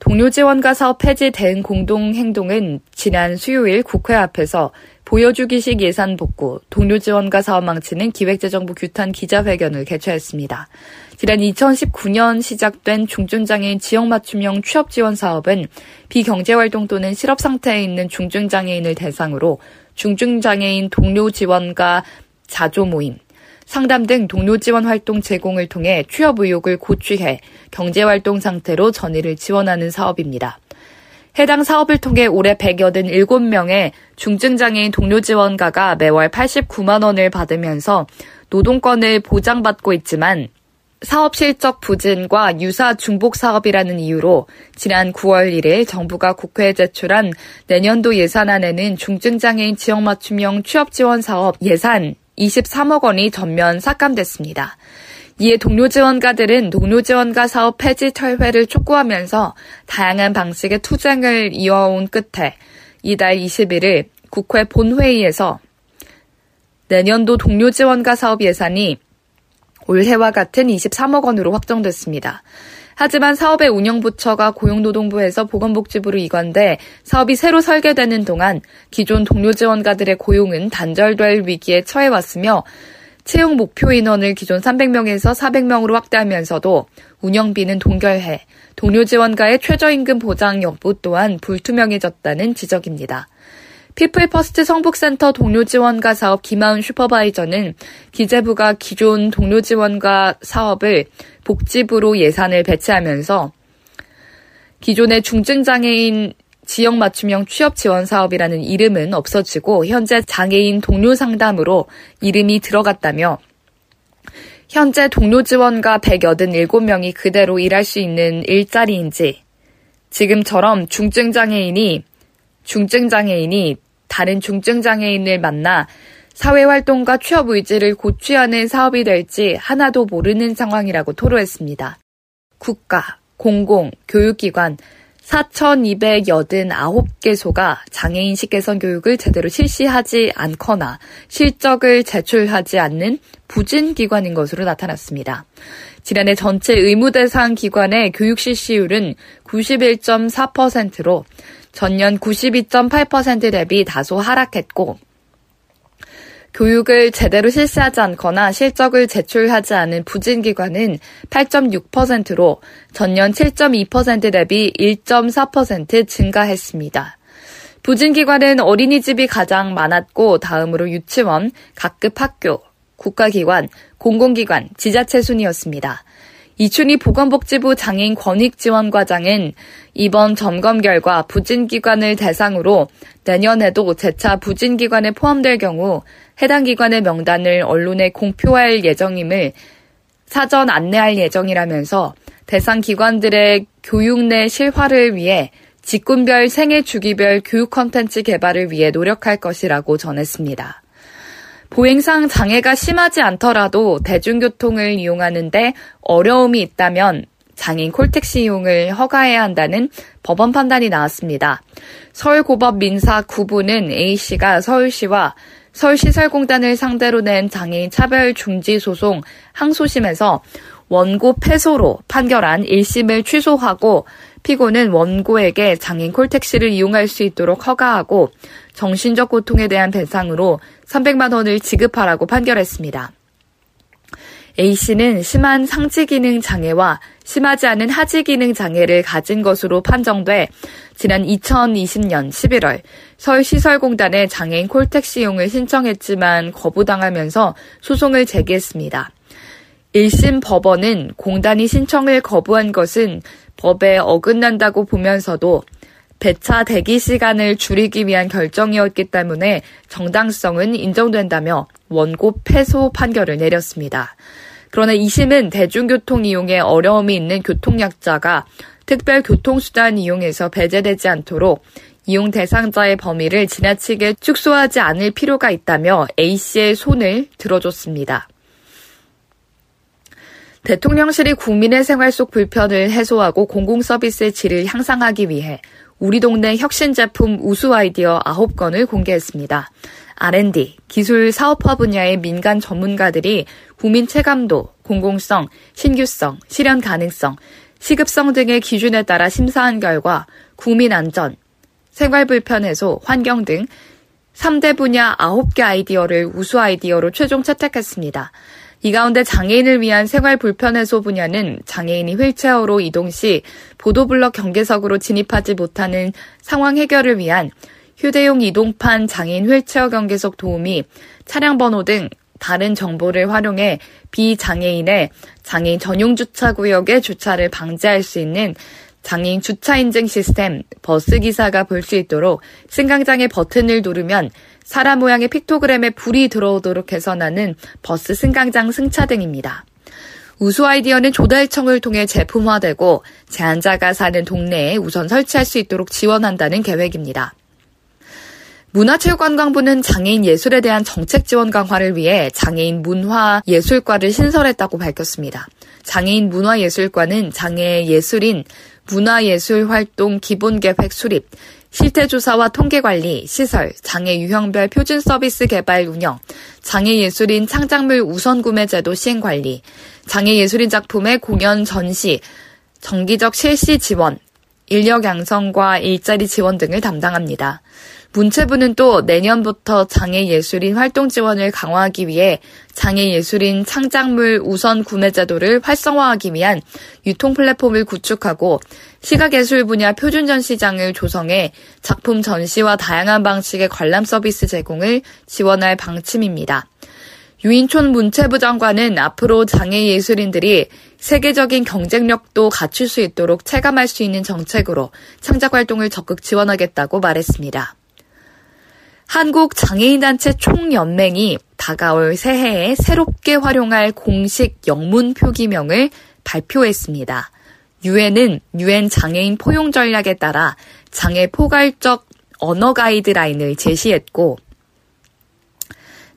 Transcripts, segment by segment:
동료 지원과 사업 폐지 대응 공동 행동은 지난 수요일 국회 앞에서 보여주기식 예산 복구, 동료 지원과 사업 망치는 기획재정부 규탄 기자회견을 개최했습니다. 지난 2019년 시작된 중증장애인 지역 맞춤형 취업 지원 사업은 비경제활동 또는 실업 상태에 있는 중증장애인을 대상으로 중증장애인 동료 지원과 자조 모임, 상담 등 동료 지원 활동 제공을 통해 취업 의욕을 고취해 경제 활동 상태로 전의를 지원하는 사업입니다. 해당 사업을 통해 올해 187명의 중증장애인 동료 지원가가 매월 89만 원을 받으면서 노동권을 보장받고 있지만 사업 실적 부진과 유사 중복 사업이라는 이유로 지난 9월 1일 정부가 국회에 제출한 내년도 예산안에는 중증장애인 지역 맞춤형 취업 지원 사업 예산 23억 원이 전면 삭감됐습니다. 이에 동료 지원가들은 동료 지원가 사업 폐지 철회를 촉구하면서 다양한 방식의 투쟁을 이어온 끝에 이달 21일 국회 본회의에서 내년도 동료 지원가 사업 예산이 올해와 같은 23억 원으로 확정됐습니다. 하지만 사업의 운영부처가 고용노동부에서 보건복지부로 이관돼 사업이 새로 설계되는 동안 기존 동료 지원가들의 고용은 단절될 위기에 처해 왔으며 채용 목표 인원을 기존 300명에서 400명으로 확대하면서도 운영비는 동결해 동료 지원가의 최저임금 보장 여부 또한 불투명해졌다는 지적입니다. 피플 퍼스트 성북센터 동료 지원가 사업 김하은 슈퍼바이저는 기재부가 기존 동료 지원가 사업을 복지부로 예산을 배치하면서 기존의 중증장애인 지역 맞춤형 취업 지원 사업이라는 이름은 없어지고 현재 장애인 동료 상담으로 이름이 들어갔다며 현재 동료 지원가 187명이 그대로 일할 수 있는 일자리인지 지금처럼 중증장애인이 중증장애인이 다른 중증장애인을 만나 사회활동과 취업 의지를 고취하는 사업이 될지 하나도 모르는 상황이라고 토로했습니다. 국가, 공공, 교육기관 4,289개소가 장애인식 개선 교육을 제대로 실시하지 않거나 실적을 제출하지 않는 부진 기관인 것으로 나타났습니다. 지난해 전체 의무 대상 기관의 교육 실시율은 91.4%로 전년 92.8% 대비 다소 하락했고 교육을 제대로 실시하지 않거나 실적을 제출하지 않은 부진 기관은 8.6%로 전년 7.2% 대비 1.4% 증가했습니다. 부진 기관은 어린이집이 가장 많았고 다음으로 유치원, 각급 학교, 국가기관, 공공기관, 지자체 순이었습니다. 이춘희 보건복지부 장애인 권익지원과장은 이번 점검 결과 부진기관을 대상으로 내년에도 재차 부진기관에 포함될 경우 해당 기관의 명단을 언론에 공표할 예정임을 사전 안내할 예정이라면서 대상 기관들의 교육 내 실화를 위해 직군별 생애 주기별 교육 컨텐츠 개발을 위해 노력할 것이라고 전했습니다. 보행상 장애가 심하지 않더라도 대중교통을 이용하는데 어려움이 있다면 장애인 콜택시 이용을 허가해야 한다는 법원 판단이 나왔습니다. 서울고법 민사 9부는 A씨가 서울시와 서울시설공단을 상대로 낸 장애인 차별 중지 소송 항소심에서 원고 패소로 판결한 1심을 취소하고 피고는 원고에게 장애인 콜택시를 이용할 수 있도록 허가하고 정신적 고통에 대한 배상으로 300만 원을 지급하라고 판결했습니다. A씨는 심한 상지 기능 장애와 심하지 않은 하지 기능 장애를 가진 것으로 판정돼 지난 2020년 11월 서울시설공단에 장애인 콜택시 이용을 신청했지만 거부당하면서 소송을 제기했습니다. 1심 법원은 공단이 신청을 거부한 것은 법에 어긋난다고 보면서도 배차 대기 시간을 줄이기 위한 결정이었기 때문에 정당성은 인정된다며 원고 패소 판결을 내렸습니다. 그러나 2심은 대중교통 이용에 어려움이 있는 교통약자가 특별 교통수단 이용에서 배제되지 않도록 이용 대상자의 범위를 지나치게 축소하지 않을 필요가 있다며 A씨의 손을 들어줬습니다. 대통령실이 국민의 생활 속 불편을 해소하고 공공서비스의 질을 향상하기 위해 우리 동네 혁신 제품 우수 아이디어 9건을 공개했습니다. R&D, 기술 사업화 분야의 민간 전문가들이 국민 체감도, 공공성, 신규성, 실현 가능성, 시급성 등의 기준에 따라 심사한 결과 국민 안전, 생활 불편 해소, 환경 등 3대 분야 9개 아이디어를 우수 아이디어로 최종 채택했습니다. 이 가운데 장애인을 위한 생활 불편 해소 분야는 장애인이 휠체어로 이동 시 보도블럭 경계석으로 진입하지 못하는 상황 해결을 위한 휴대용 이동판 장애인 휠체어 경계석 도우미, 차량 번호 등 다른 정보를 활용해 비장애인의 장애인 전용 주차 구역의 주차를 방지할 수 있는 장애인 주차 인증 시스템 버스 기사가 볼 수 있도록 승강장의 버튼을 누르면 사람 모양의 픽토그램에 불이 들어오도록 나는 버스 승강장 승차 등입니다. 우수 아이디어는 조달청을 통해 제품화되고 제한자가 사는 동네에 우선 설치할 수 있도록 지원한다는 계획입니다. 문화체육관광부는 장애인 예술에 대한 정책 지원 강화를 위해 장애인 문화예술과를 신설했다고 밝혔습니다. 장애인 문화예술과는 장애 예술인 문화예술활동 기본계획 수립, 실태조사와 통계관리, 시설, 장애 유형별 표준 서비스 개발 운영, 장애 예술인 창작물 우선 구매 제도 시행 관리, 장애 예술인 작품의 공연 전시, 정기적 실시 지원, 인력 양성과 일자리 지원 등을 담당합니다. 문체부는 또 내년부터 장애예술인 활동 지원을 강화하기 위해 장애예술인 창작물 우선 구매 제도를 활성화하기 위한 유통 플랫폼을 구축하고 시각예술 분야 표준 전시장을 조성해 작품 전시와 다양한 방식의 관람 서비스 제공을 지원할 방침입니다. 유인촌 문체부 장관은 앞으로 장애예술인들이 세계적인 경쟁력도 갖출 수 있도록 체감할 수 있는 정책으로 창작 활동을 적극 지원하겠다고 말했습니다. 한국 장애인단체 총연맹이 다가올 새해에 새롭게 활용할 공식 영문 표기명을 발표했습니다. 유엔은 유엔 장애인 포용 전략에 따라 장애 포괄적 언어 가이드라인을 제시했고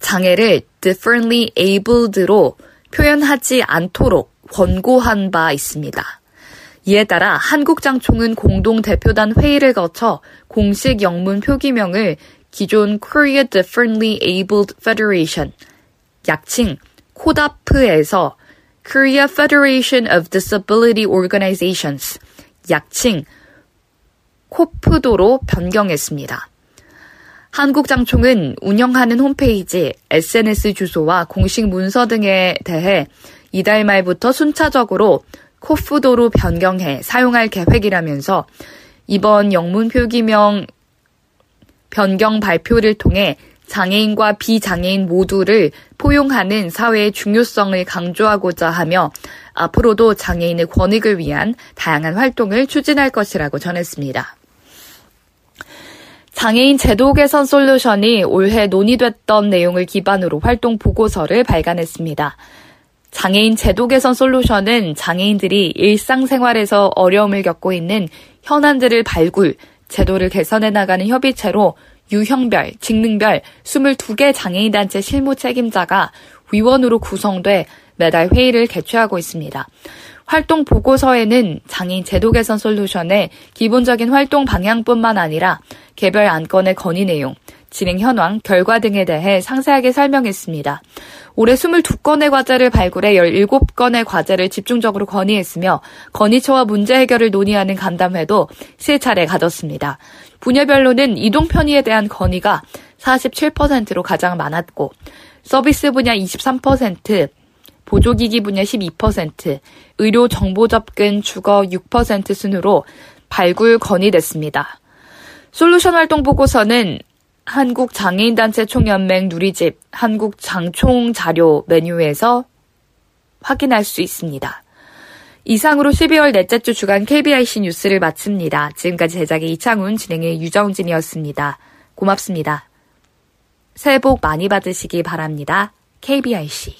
장애를 differently abled로 표현하지 않도록 권고한 바 있습니다. 이에 따라 한국장총은 공동대표단 회의를 거쳐 공식 영문 표기명을 기존 Korea Differently Abled Federation, 약칭 코다프에서 Korea Federation of Disability Organizations, 약칭 코프도로 변경했습니다. 한국장총은 운영하는 홈페이지, SNS 주소와 공식 문서 등에 대해 이달 말부터 순차적으로 코프도로 변경해 사용할 계획이라면서 이번 영문 표기명 변경 발표를 통해 장애인과 비장애인 모두를 포용하는 사회의 중요성을 강조하고자 하며 앞으로도 장애인의 권익을 위한 다양한 활동을 추진할 것이라고 전했습니다. 장애인 제도 개선 솔루션이 올해 논의됐던 내용을 기반으로 활동 보고서를 발간했습니다. 장애인 제도 개선 솔루션은 장애인들이 일상생활에서 어려움을 겪고 있는 현안들을 발굴, 제도를 개선해 나가는 협의체로 유형별, 직능별 22개 장애인단체 실무 책임자가 위원으로 구성돼 매달 회의를 개최하고 있습니다. 활동 보고서에는 장애인 제도 개선 솔루션의 기본적인 활동 방향뿐만 아니라 개별 안건의 건의 내용, 진행 현황, 결과 등에 대해 상세하게 설명했습니다. 올해 22건의 과제를 발굴해 17건의 과제를 집중적으로 건의했으며 건의처와 문제 해결을 논의하는 간담회도 3차례 가졌습니다. 분야별로는 이동 편의에 대한 건의가 47%로 가장 많았고 서비스 분야 23%, 보조기기 분야 12%, 의료 정보 접근 주거 6% 순으로 발굴 건의됐습니다. 솔루션 활동 보고서는 한국장애인단체 총연맹 누리집 한국장총 자료 메뉴에서 확인할 수 있습니다. 이상으로 12월 넷째 주 주간 KBIC 뉴스를 마칩니다. 지금까지 제작의 이창훈, 진행의 유정진이었습니다. 고맙습니다. 새해 복 많이 받으시기 바랍니다. KBIC.